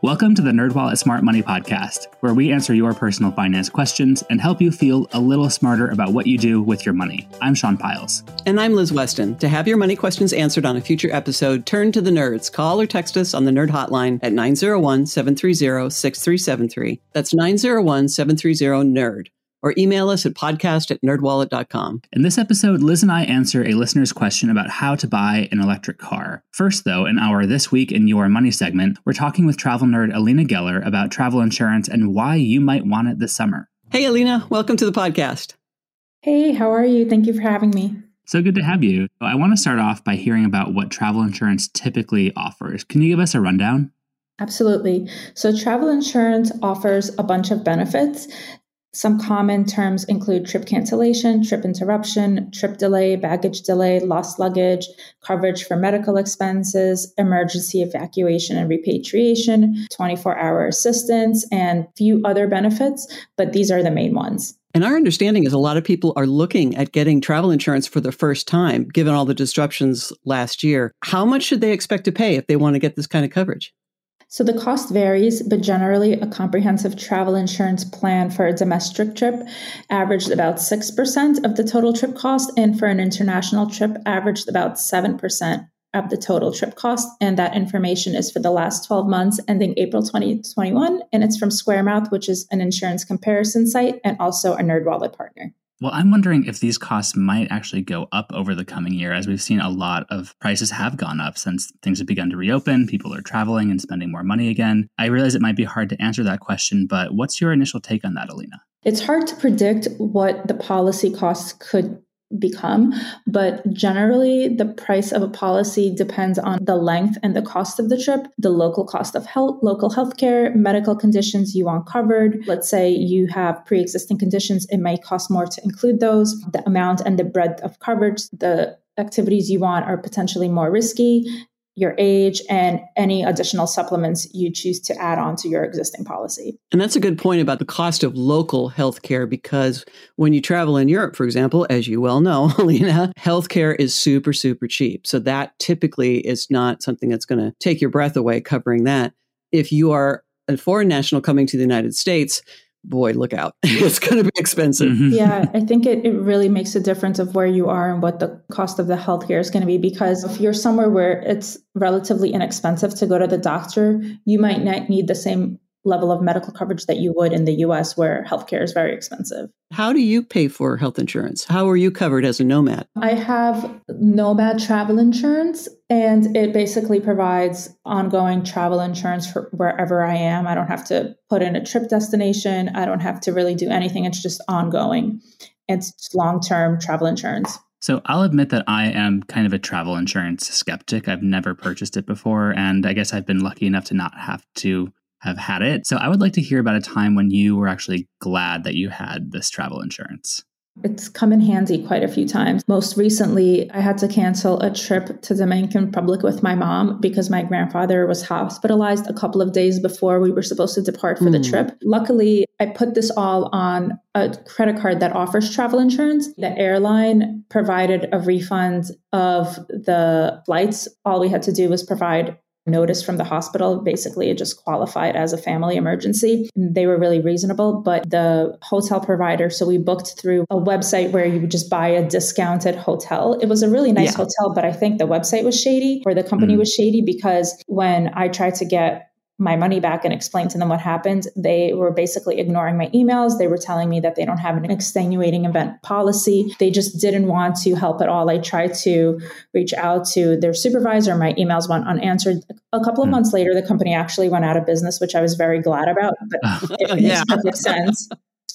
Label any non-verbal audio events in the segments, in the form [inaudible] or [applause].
Welcome to the NerdWallet Smart Money Podcast, where we answer your personal finance questions and help you feel a little smarter about what you do with your money. I'm Sean Pyles. And I'm Liz Weston. To have your money questions answered on a future episode, turn to the nerds. Call or text us on the Nerd Hotline at 901 730 6373. That's 901 730 NERD or email us at podcast at nerdwallet.com. In this episode, Liz and I answer a listener's question about how to buy an electric car. First, though, in our This Week in Your Money segment, we're talking with travel nerd Alina Geller about travel insurance and why you might want it this summer. Hey, Alina, welcome to the podcast. Hey, how are you? Thank you for having me. So good to have you. I want to start off by hearing about what travel insurance typically offers. Can you give us a rundown? Absolutely. So, travel insurance offers a bunch of benefits. Some common terms include trip cancellation, trip interruption, trip delay, baggage delay, lost luggage, coverage for medical expenses, emergency evacuation and repatriation, 24 hour assistance, and few other benefits, but these are the main ones. And our understanding is a lot of people are looking at getting travel insurance for the first time, given all the disruptions last year. How much should they expect to pay if they want to get this kind of coverage? So the cost varies, but generally a comprehensive travel insurance plan for a domestic trip averaged about 6% of the total trip cost, and for an international trip averaged about 7% of the total trip cost. And that information is for the last 12 months ending April 2021. And it's from SquareMouth, which is an insurance comparison site and also a NerdWallet partner. Well, I'm wondering if these costs might actually go up over the coming year, as we've seen a lot of prices have gone up since things have begun to reopen. People are traveling and spending more money again. I realize it might be hard to answer that question, but what's your initial take on that, Alina? It's hard to predict what the policy costs could become. But generally, the price of a policy depends on the length and the cost of the trip, the local cost of health, local healthcare, medical conditions you want covered. Let's say you have pre existing conditions, it may cost more to include those. The amount and the breadth of coverage, the activities you want are potentially more risky your age, and any additional supplements you choose to add on to your existing policy. And that's a good point about the cost of local healthcare because when you travel in Europe, for example, as you well know, [laughs] Alina, healthcare is super, super cheap. So that typically is not something that's going to take your breath away covering that. If you are a foreign national coming to the United States, boy, look out. [laughs] it's going to be expensive. Mm-hmm. Yeah, I think it, it really makes a difference of where you are and what the cost of the healthcare is going to be. Because if you're somewhere where it's relatively inexpensive to go to the doctor, you might not need the same level of medical coverage that you would in the US where healthcare is very expensive. How do you pay for health insurance? How are you covered as a nomad? I have nomad travel insurance and it basically provides ongoing travel insurance for wherever I am. I don't have to put in a trip destination. I don't have to really do anything. It's just ongoing. It's long-term travel insurance. So I'll admit that I am kind of a travel insurance skeptic. I've never purchased it before, and I guess I've been lucky enough to not have to have had it. So I would like to hear about a time when you were actually glad that you had this travel insurance. It's come in handy quite a few times. Most recently, I had to cancel a trip to Dominican Republic with my mom because my grandfather was hospitalized a couple of days before we were supposed to depart for mm. the hmm. trip. Luckily, I put this all on a credit card that offers travel insurance. The airline provided a refund of the flights. All we had to do was provide notice from the hospital. Basically, it just qualified as a family emergency. They were really reasonable, but the hotel provider, so we booked through a website where you would just buy a discounted hotel. It was a really nice yeah. hotel, but I think the website was shady or the company mm. was shady because when I tried to get my money back and explain to them what happened. They were basically ignoring my emails. They were telling me that they don't have an extenuating event policy. They just didn't want to help at all. I tried to reach out to their supervisor. My emails went unanswered. A couple of mm. months later, the company actually went out of business, which I was very glad about. But [laughs] it makes yeah. perfect sense.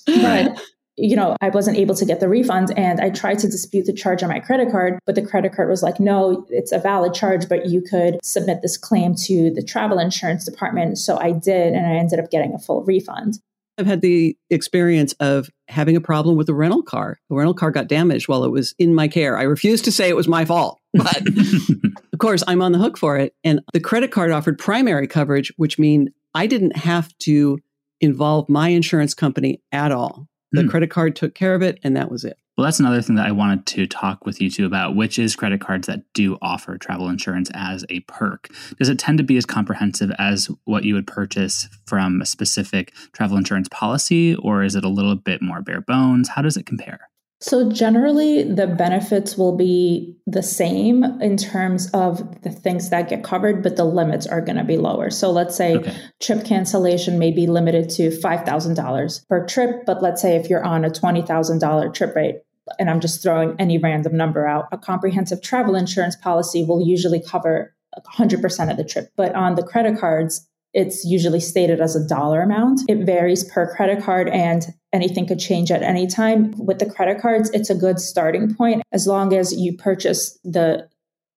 But you know, I wasn't able to get the refund and I tried to dispute the charge on my credit card, but the credit card was like, no, it's a valid charge, but you could submit this claim to the travel insurance department. So I did, and I ended up getting a full refund. I've had the experience of having a problem with a rental car. The rental car got damaged while it was in my care. I refuse to say it was my fault, but [laughs] of course, I'm on the hook for it. And the credit card offered primary coverage, which means I didn't have to involve my insurance company at all. The mm. credit card took care of it, and that was it. Well, that's another thing that I wanted to talk with you two about, which is credit cards that do offer travel insurance as a perk. Does it tend to be as comprehensive as what you would purchase from a specific travel insurance policy, or is it a little bit more bare bones? How does it compare? So, generally, the benefits will be the same in terms of the things that get covered, but the limits are going to be lower. So, let's say okay. trip cancellation may be limited to $5,000 per trip, but let's say if you're on a $20,000 trip rate, and I'm just throwing any random number out, a comprehensive travel insurance policy will usually cover 100% of the trip. But on the credit cards, it's usually stated as a dollar amount. It varies per credit card and anything could change at any time. With the credit cards, it's a good starting point as long as you purchase the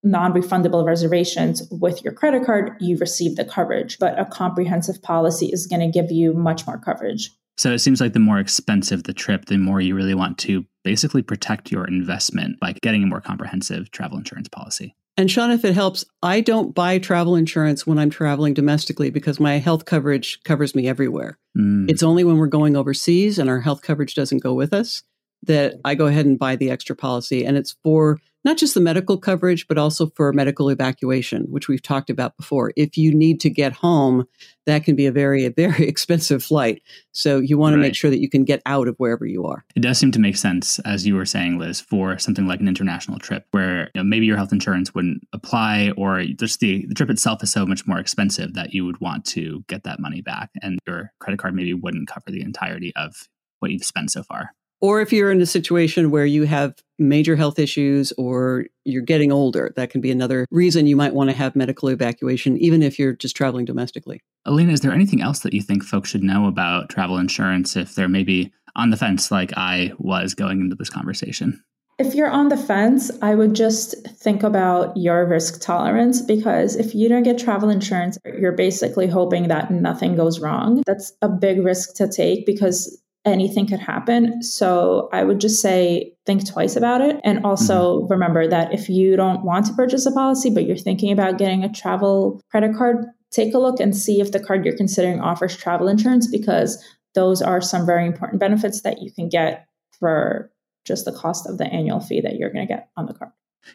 non refundable reservations with your credit card, you receive the coverage. But a comprehensive policy is going to give you much more coverage. So it seems like the more expensive the trip, the more you really want to basically protect your investment by getting a more comprehensive travel insurance policy. And Sean, if it helps, I don't buy travel insurance when I'm traveling domestically because my health coverage covers me everywhere. Mm. It's only when we're going overseas and our health coverage doesn't go with us that I go ahead and buy the extra policy. And it's for not just the medical coverage, but also for medical evacuation, which we've talked about before. If you need to get home, that can be a very, [laughs] very expensive flight. So you want right. to make sure that you can get out of wherever you are. It does seem to make sense, as you were saying, Liz, for something like an international trip where you know, maybe your health insurance wouldn't apply or just the, the trip itself is so much more expensive that you would want to get that money back and your credit card maybe wouldn't cover the entirety of what you've spent so far. Or if you're in a situation where you have major health issues or you're getting older, that can be another reason you might want to have medical evacuation, even if you're just traveling domestically. Alina, is there anything else that you think folks should know about travel insurance if they're maybe on the fence like I was going into this conversation? If you're on the fence, I would just think about your risk tolerance because if you don't get travel insurance, you're basically hoping that nothing goes wrong. That's a big risk to take because anything could happen. So I would just say think twice about it. And also mm-hmm. remember that if you don't want to purchase a policy, but you're thinking about getting a travel credit card, take a look and see if the card you're considering offers travel insurance because those are some very important benefits that you can get for just the cost of the annual fee that you're going to get on the card.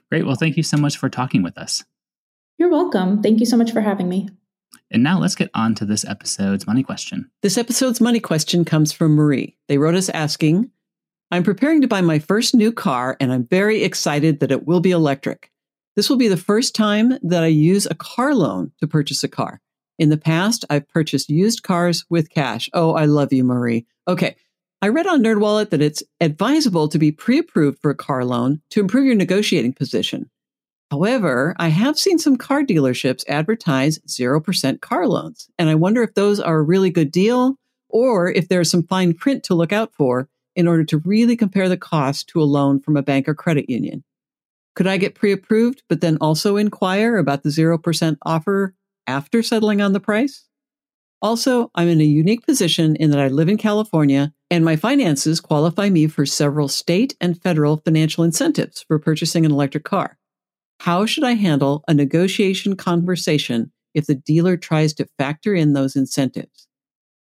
Great. Well, thank you so much for talking with us. You're welcome. Thank you so much for having me. And now let's get on to this episode's money question. This episode's money question comes from Marie. They wrote us asking, I'm preparing to buy my first new car and I'm very excited that it will be electric. This will be the first time that I use a car loan to purchase a car. In the past, I've purchased used cars with cash. Oh, I love you, Marie. Okay. I read on NerdWallet that it's advisable to be pre-approved for a car loan to improve your negotiating position. However, I have seen some car dealerships advertise 0% car loans, and I wonder if those are a really good deal or if there's some fine print to look out for in order to really compare the cost to a loan from a bank or credit union. Could I get pre approved, but then also inquire about the 0% offer after settling on the price? Also, I'm in a unique position in that I live in California and my finances qualify me for several state and federal financial incentives for purchasing an electric car. How should I handle a negotiation conversation if the dealer tries to factor in those incentives?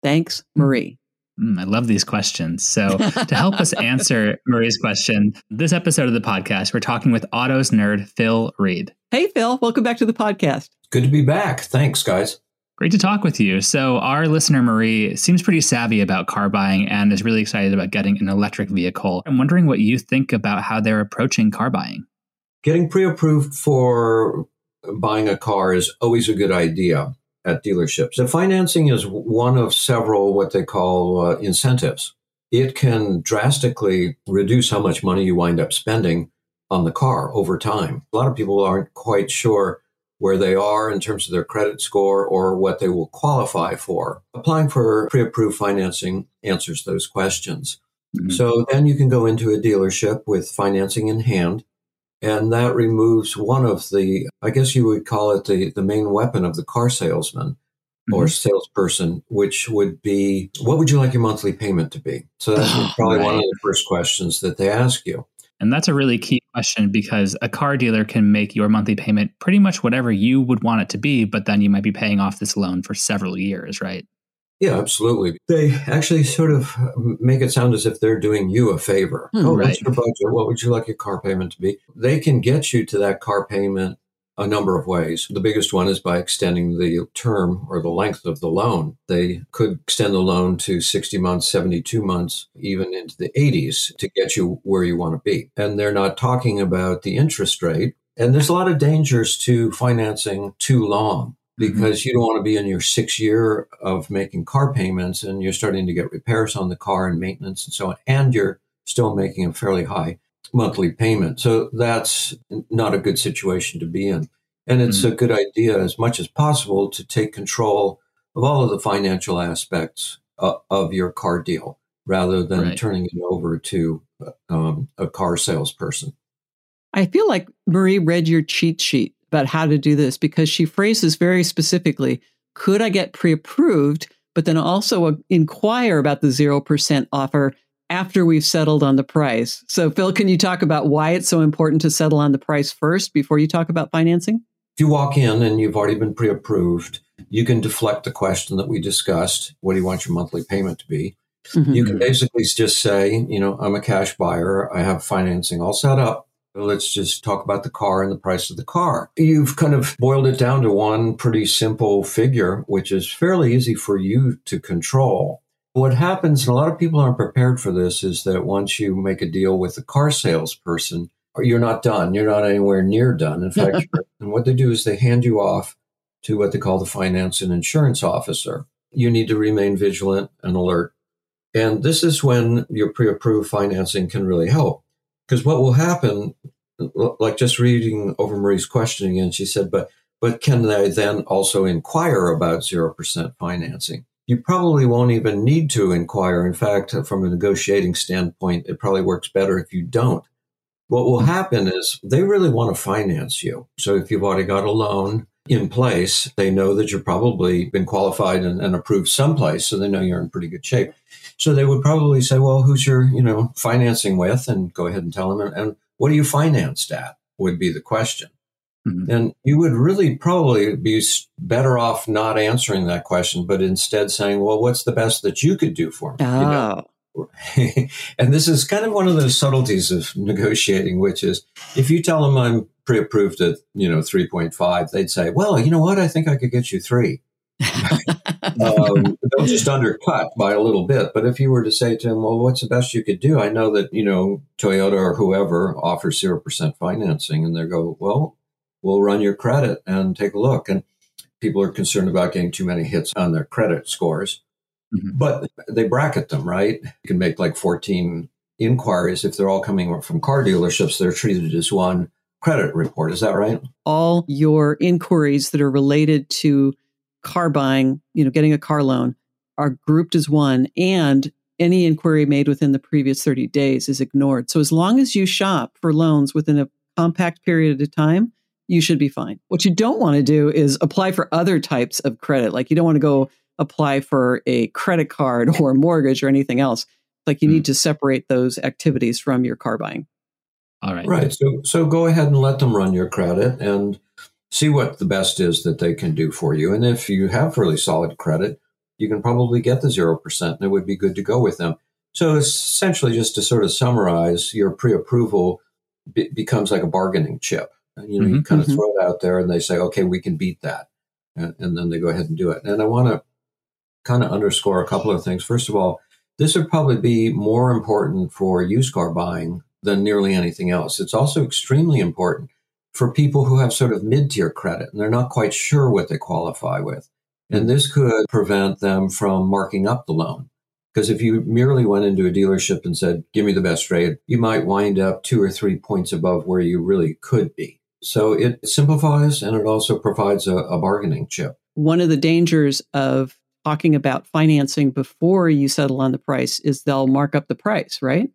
Thanks, hmm. Marie. Mm, I love these questions. So, to help us [laughs] answer Marie's question, this episode of the podcast, we're talking with autos nerd Phil Reed. Hey, Phil. Welcome back to the podcast. Good to be back. Thanks, guys. Great to talk with you. So, our listener, Marie, seems pretty savvy about car buying and is really excited about getting an electric vehicle. I'm wondering what you think about how they're approaching car buying getting pre-approved for buying a car is always a good idea at dealerships. And financing is one of several what they call uh, incentives. It can drastically reduce how much money you wind up spending on the car over time. A lot of people aren't quite sure where they are in terms of their credit score or what they will qualify for. Applying for pre approved financing answers those questions. Mm-hmm. So then you can go into a dealership with financing in hand and that removes one of the, I guess you would call it the, the main weapon of the car salesman mm-hmm. or salesperson, which would be, what would you like your monthly payment to be? So that's oh, probably right. one of the first questions that they ask you. And that's a really key question because a car dealer can make your monthly payment pretty much whatever you would want it to be, but then you might be paying off this loan for several years, right? Yeah, absolutely. They actually sort of make it sound as if they're doing you a favor. Hmm, oh, right. what's your budget? What would you like your car payment to be? They can get you to that car payment a number of ways. The biggest one is by extending the term or the length of the loan. They could extend the loan to 60 months, 72 months, even into the 80s to get you where you want to be. And they're not talking about the interest rate. And there's a lot of dangers to financing too long because you don't want to be in your sixth year of making car payments and you're starting to get repairs on the car and maintenance and so on, and you're still making a fairly high monthly payment. So that's not a good situation to be in. And it's a good idea, as much as possible, to take control of all of the financial aspects uh, of your car deal rather than Right. turning it over to um, a car salesperson. I feel like Marie read your cheat sheet about how to do this because she phrases very specifically could I get pre approved, but then also uh, inquire about the 0% offer after we've settled on the price. So, Phil, can you talk about why it's so important to settle on the price first before you talk about financing? If you walk in and you've already been pre approved, you can deflect the question that we discussed. What do you want your monthly payment to be? Mhm. You can basically just say, you know, I'm a cash buyer. I have financing all set up. Let's just talk about the car and the price of the car. You've kind of boiled it down to one pretty simple figure, which is fairly easy for you to control. What happens, and a lot of people aren't prepared for this, is that once you make a deal with the car salesperson, you're not done. You're not anywhere near done. In fact, [laughs] and what they do is they hand you off to what they call the finance and insurance officer. You need to remain vigilant and alert and this is when your pre approved financing can really help. Because what will happen, like just reading over Marie's question again, she said, but, but can they then also inquire about 0% financing? You probably won't even need to inquire. In fact, from a negotiating standpoint, it probably works better if you don't. What will happen is they really want to finance you. So if you've already got a loan in place, they know that you're probably been qualified and, and approved someplace, so they know you're in pretty good shape. So they would probably say, "Well, who's your, you know, financing with?" And go ahead and tell them. And, what are you financed at? Would be the question. Mhm. And you would really probably be better off not answering that question, but instead saying, "Well, what's the best that you could do for me?" You know? Oh, [laughs] and this is kind of one of those subtleties of negotiating, which is if you tell them I'm pre-approved at, you know, 3.5, they'd say, well, you know what? I think I could get you three. [laughs] um, they'll just undercut by a little bit. But if you were to say to them, well, what's the best you could do? I know that, you know, Toyota or whoever offers 0% financing. And they go, well, we'll run your credit and take a look. And people are concerned about getting too many hits on their credit scores. Mhm. But they bracket them, right? You can make like 14 inquiries. If they're all coming from car dealerships, they're treated as one credit report. Is that right? all your inquiries that are related to car buying, you know, getting a car loan are grouped as one and any inquiry made within the previous 30 days is ignored. So as long as you shop for loans within a compact period of time, you should be fine. What you don't want to do is apply for other types of credit. Like you don't want to go apply for a credit card or a mortgage or anything else. Like you Hmm. need to separate those activities from your car buying. All right. Right. So so go ahead and let them run your credit and see what the best is that they can do for you. And if you have really solid credit, you can probably get the 0% and it would be good to go with them. So essentially just to sort of summarize, your pre-approval be- becomes like a bargaining chip. You know, you Mhm. kind of Mhm. throw it out there and they say, "Okay, we can beat that." And, and then they go ahead and do it. And I want to kind of underscore a couple of things. First of all, this would probably be more important for used car buying than nearly anything else. It's also extremely important for people who have sort of mid tier credit and they're not quite sure what they qualify with. And mm. this could prevent them from marking up the loan. Because if you merely went into a dealership and said, give me the best rate, you might wind up two or three points above where you really could be. So it simplifies and it also provides a, a bargaining chip. one of the dangers of talking about financing before you settle on the price is they'll mark up the price, right?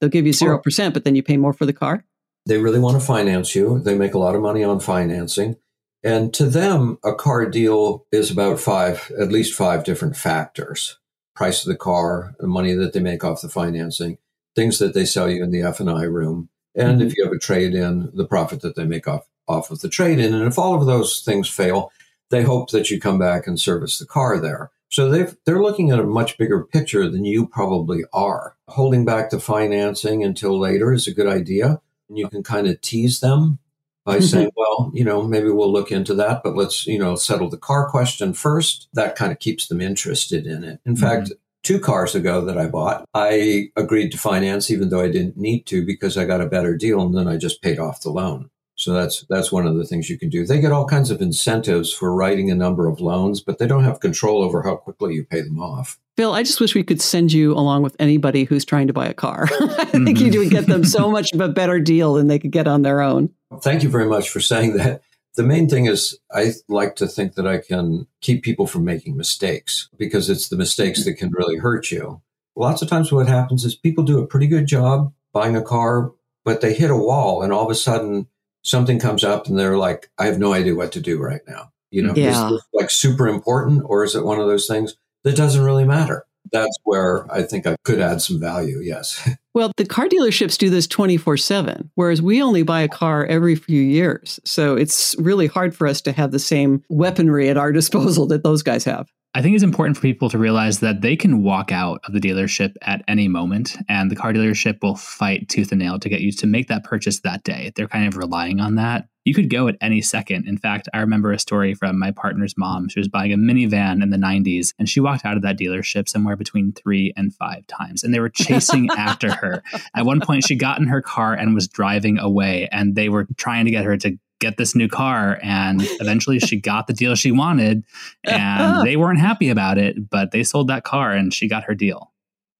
They'll give you 0%, but then you pay more for the car. They really want to finance you. They make a lot of money on financing. And to them, a car deal is about five, at least five different factors. Price of the car, the money that they make off the financing, things that they sell you in the F&I room. And if mm-hmm. you have a trade in, the profit that they make off, off of the trade in. And if all of those things fail, they hope that you come back and service the car there. So they they're looking at a much bigger picture than you probably are. Holding back the financing until later is a good idea. And you can kind of tease them by mm-hmm. saying, well, you know, maybe we'll look into that, but let's, you know, settle the car question first. That kind of keeps them interested in it. In mm-hmm. fact, two cars ago that I bought, I agreed to finance even though I didn't need to because I got a better deal and then I just paid off the loan. So that's that's one of the things you can do. They get all kinds of incentives for writing a number of loans, but they don't have control over how quickly you pay them off. Phil, I just wish we could send you along with anybody who's trying to buy a car. [laughs] I think mm-hmm. you would get them so [laughs] much of a better deal than they could get on their own. Thank you very much for saying that. The main thing is, I like to think that I can keep people from making mistakes because it's the mistakes that can really hurt you. Lots of times, what happens is people do a pretty good job buying a car, but they hit a wall and all of a sudden something comes up and they're like, I have no idea what to do right now. You know, yeah. is this like super important or is it one of those things that doesn't really matter? That's where I think I could add some value. Yes. [laughs] Well, the car dealerships do this 24 7, whereas we only buy a car every few years. So it's really hard for us to have the same weaponry at our [laughs] disposal that those guys have. I think it's important for people to realize that they can walk out of the dealership at any moment, and the car dealership will fight tooth and nail to get you to make that purchase that day. They're kind of relying on that. You could go at any second. In fact, I remember a story from my partner's mom. She was buying a minivan in the 90s, and she walked out of that dealership somewhere between three and five times, and they were chasing [laughs] after her. At one point, she got in her car and was driving away, and they were trying to get her to get this new car and eventually she got the deal she wanted and [laughs] they weren't happy about it but they sold that car and she got her deal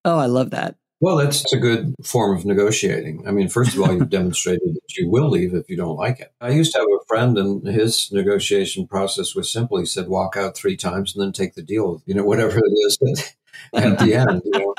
oh i love that well that's a good form of negotiating i mean first of all you've [laughs] demonstrated that you will leave if you don't like it i used to have a friend and his negotiation process was simple he said walk out three times and then take the deal you know whatever it is at the end you know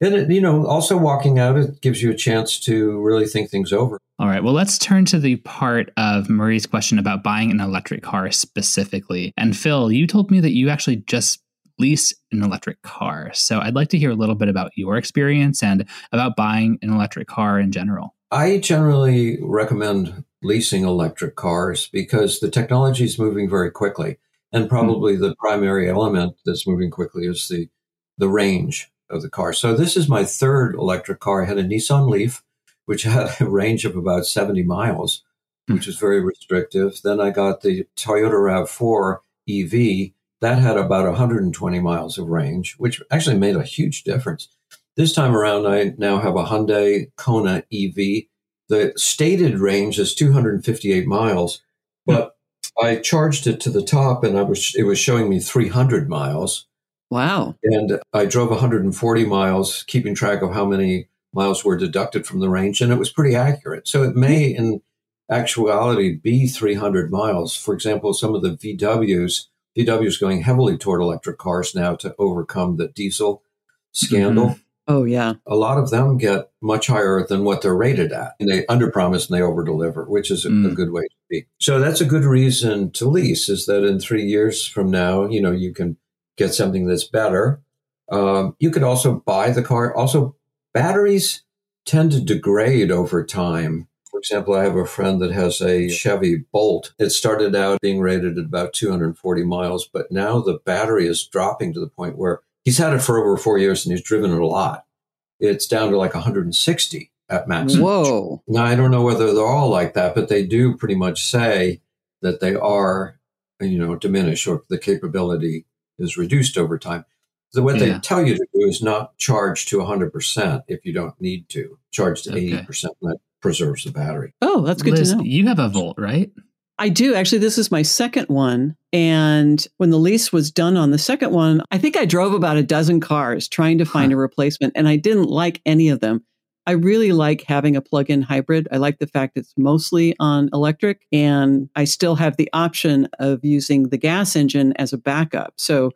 and it, you know also walking out it gives you a chance to really think things over all right. Well, let's turn to the part of Marie's question about buying an electric car specifically. And Phil, you told me that you actually just leased an electric car. So I'd like to hear a little bit about your experience and about buying an electric car in general. I generally recommend leasing electric cars because the technology is moving very quickly. And probably mm-hmm. the primary element that's moving quickly is the, the range of the car. So this is my third electric car. I had a Nissan Leaf which had a [laughs] range of about 70 miles, hmm. which was very restrictive. Then I got the Toyota RAV4 EV. That had about 120 miles of range, which actually made a huge difference. This time around, I now have a Hyundai Kona EV. The stated range is 258 miles, but I charged it to the top and I was it was showing me 300 miles. Wow. And I drove 140 miles, keeping track of how many miles were deducted from the range, and it was pretty accurate. So it may, in actuality, be 300 miles. For example, some of the VWs, VW is going heavily toward electric cars now to overcome the diesel scandal. Mm-hmm. Oh, yeah. A lot of them get much higher than what they're rated at. And they underpromise and they overdeliver, which is a, mm. a, good way to be. So that's a good reason to lease is that in three years from now, you know, you can get something that's better. Um, you could also buy the car. Also, batteries tend to degrade over time. Example, I have a friend that has a Chevy Bolt. It started out being rated at about 240 miles, but now the battery is dropping to the point where he's had it for over four years and he's driven it a lot. It's down to like 160 at max. Whoa. Now, I don't know whether they're all like that, but they do pretty much say that they are, you know, diminish or the capability is reduced over time. So what yeah. they tell you to do is not charge to 100% if you don't need to. Charge to okay. 80%, that preserves the battery. Oh, that's good Liz, to know. You have a Volt, right? I do. Actually, this is my second one. And when the lease was done on the second one, I think I drove about a dozen cars trying to find huh. a replacement, and I didn't like any of them. I really like having a plug in hybrid. I like the fact it's mostly on electric, and I still have the option of using the gas engine as a backup. So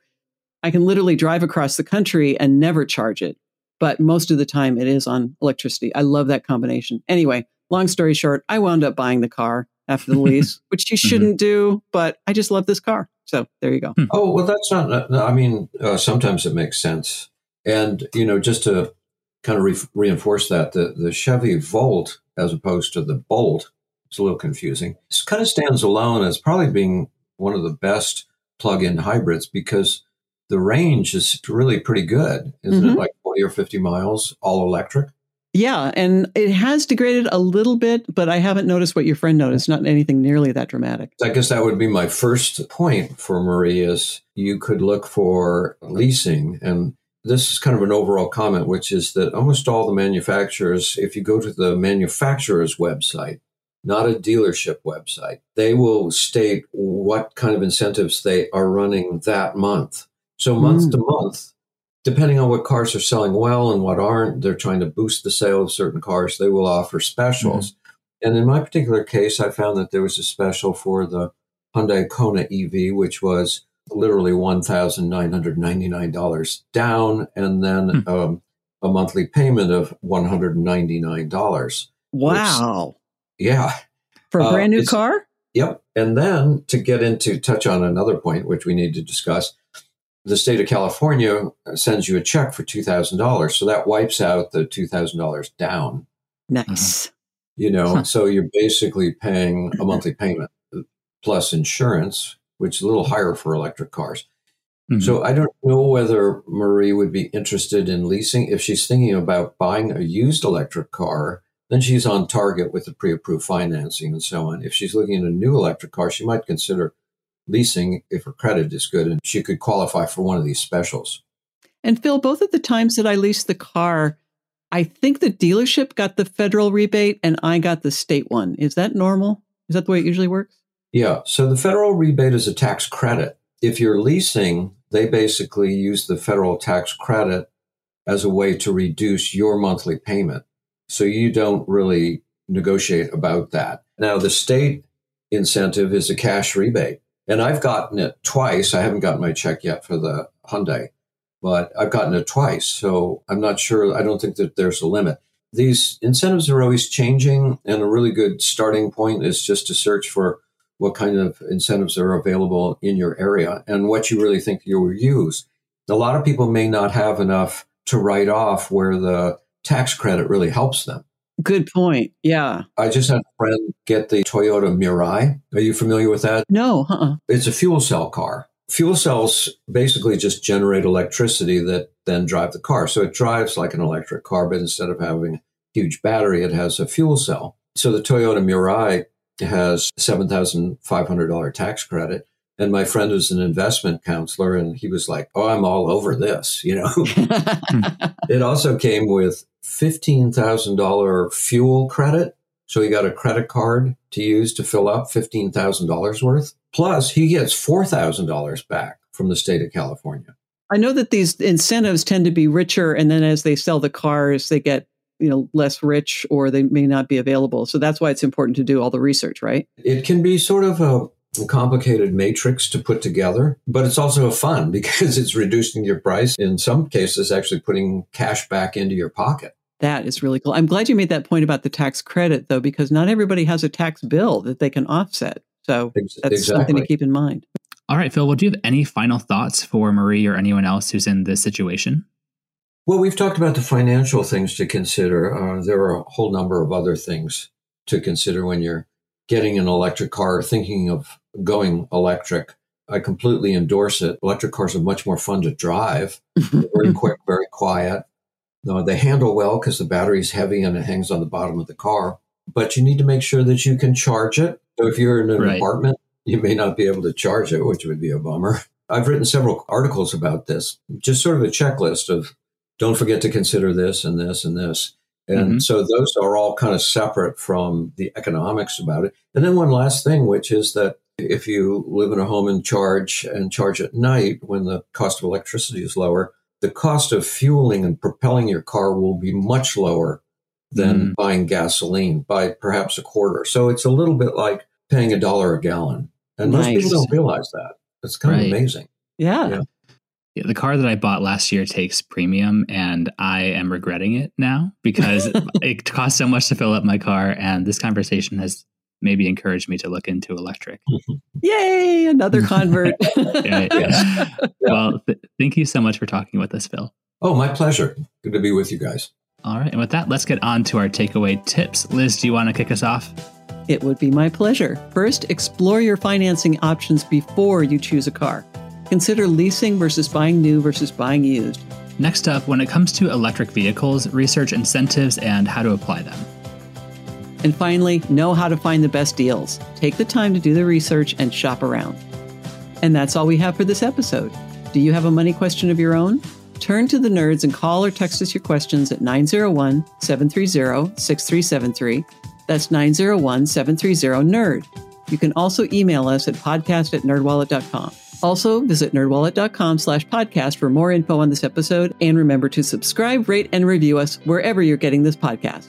I can literally drive across the country and never charge it. But most of the time it is on electricity. I love that combination. Anyway, long story short, I wound up buying the car after the [laughs] lease, which you mm-hmm. shouldn't mm-hmm. do, but I just love this car. So there you go. Hmm. Oh, well, that's not, I mean, uh, sometimes it makes sense. And, you know, just to kind of re- reinforce that, the, the Chevy Volt, as opposed to the Bolt, it's a little confusing. It kind of stands alone as probably being one of the best plug in hybrids because the range is really pretty good, isn't Mhm. it? Like 40 or 50 miles, all electric. Yeah, and it has degraded a little bit, but I haven't noticed what your friend noticed. Not anything nearly that dramatic. I guess that would be my first point for Marie is you could look for leasing. And this is kind of an overall comment, which is that almost all the manufacturers, if you go to the manufacturer's website, not a dealership website, they will state what kind of incentives they are running that month. So month Mm. to month, depending on what cars are selling well and what aren't, they're trying to boost the sale of certain cars. They will offer specials. And in my particular case, I found that there was a special for the Hyundai Kona EV, which was literally $1,999 down and then Hmm. um, a monthly payment of $199. Wow. Yeah. For a Uh, brand new car? Yep. And then to get into touch on another point, which we need to discuss, the state of California sends you a check for $2,000. So that wipes out the $2,000 down, Nice. you know, Huh. so you're basically paying a monthly payment plus insurance, which is a little higher for electric cars. Mhm. So I don't know whether Marie would be interested in leasing. If she's thinking about buying a used electric car, then she's on target with the pre-approved financing and so on. If she's looking at a new electric car, she might consider leasing if her credit is good and she could qualify for one of these specials. And Phil, both of the times that I leased the car, I think the dealership got the federal rebate and I got the state one. Is that normal? Is that the way it usually works? Yeah. So the federal rebate is a tax credit. If you're leasing, they basically use the federal tax credit as a way to reduce your monthly payment. So you don't really negotiate about that. Now, the state incentive is a cash rebate. And I've gotten it twice. I haven't gotten my check yet for the Hyundai, but I've gotten it twice. So I'm not sure. I don't think that there's a limit. These incentives are always changing. And a really good starting point is just to search for what kind of incentives are available in your area and what you really think you'll use. A lot of people may not have enough to write off where the tax credit really helps them. Good point. Yeah. I just had a friend get the Toyota Mirai. Are you familiar with that? No, uh-uh. It's a fuel cell car. Fuel cells basically just generate electricity that then drive the car. So it drives like an electric car, but instead of having a huge battery, it has a fuel cell. So the Toyota Mirai has $7,500 tax credit. And my friend was an investment counselor and he was like, Oh, I'm all over this, you know. [laughs] it also came with $15,000 fuel credit. So he got a credit card to use to fill up $15,000 worth. Plus, he gets $4,000 back from the state of California. I know that these incentives tend to be richer, and then as they sell the cars, they get you know less rich, or they may not be available. So that's why it's important to do all the research, right? It can be sort of a complicated matrix to put together, but it's also [laughs] fun because it's reducing your price. In some cases, actually putting cash back into your pocket. That is really cool. I'm glad you made that point about the tax credit, though, because not everybody has a tax bill that they can offset. So Ex- that's something to keep in mind. All right, Phil, well, do you have any final thoughts for Marie or anyone else who's in this situation? Well, we've talked about the financial things to consider. Uh, there are a whole number of other things to consider when you're getting an electric car, thinking of going electric. I completely endorse it. Electric cars are much more fun to drive, [laughs] very quick, very quiet. Uh, they handle well because the battery's heavy and it hangs on the bottom of the car. But you need to make sure that you can charge it. So if you're in an Right. apartment, you may not be able to charge it, which would be a bummer. I've written several articles about this, just sort of a checklist of don't forget to consider this and this and this. And Mhm. so those are all kind of separate from the economics about it. And then one last thing, which is that if you live in a home and charge and charge at night when the cost of electricity is lower, the cost of fueling and propelling your car will be much lower than Mm. buying gasoline by perhaps a quarter. So it's a little bit like paying a dollar a gallon. And most people don't realize that. It's kind Right. of amazing. Yeah. Yeah. Yeah, the car that I bought last year takes premium, and I am regretting it now because [laughs] it costs so much to fill up my car. And this conversation has maybe encouraged me to look into electric. [laughs] Yay! Another convert. [laughs] Yeah, [laughs] yeah. Well, th- thank you so much for talking with us, Phil. Oh, my pleasure. Good to be with you guys. All right, and with that, let's get on to our takeaway tips. Liz, do you want to kick us off? It would be my pleasure. First, explore your financing options before you choose a car. Consider leasing versus buying new versus buying used. Next up, when it comes to electric vehicles, research incentives and how to apply them. And finally, know how to find the best deals. Take the time to do the research and shop around. And that's all we have for this episode. Do you have a money question of your own? Turn to the nerds and call or text us your questions at 901 730 6373. That's 901 730 NERD. You can also email us at podcast at nerdwallet.com. Also, visit nerdwallet.com slash podcast for more info on this episode. And remember to subscribe, rate, and review us wherever you're getting this podcast.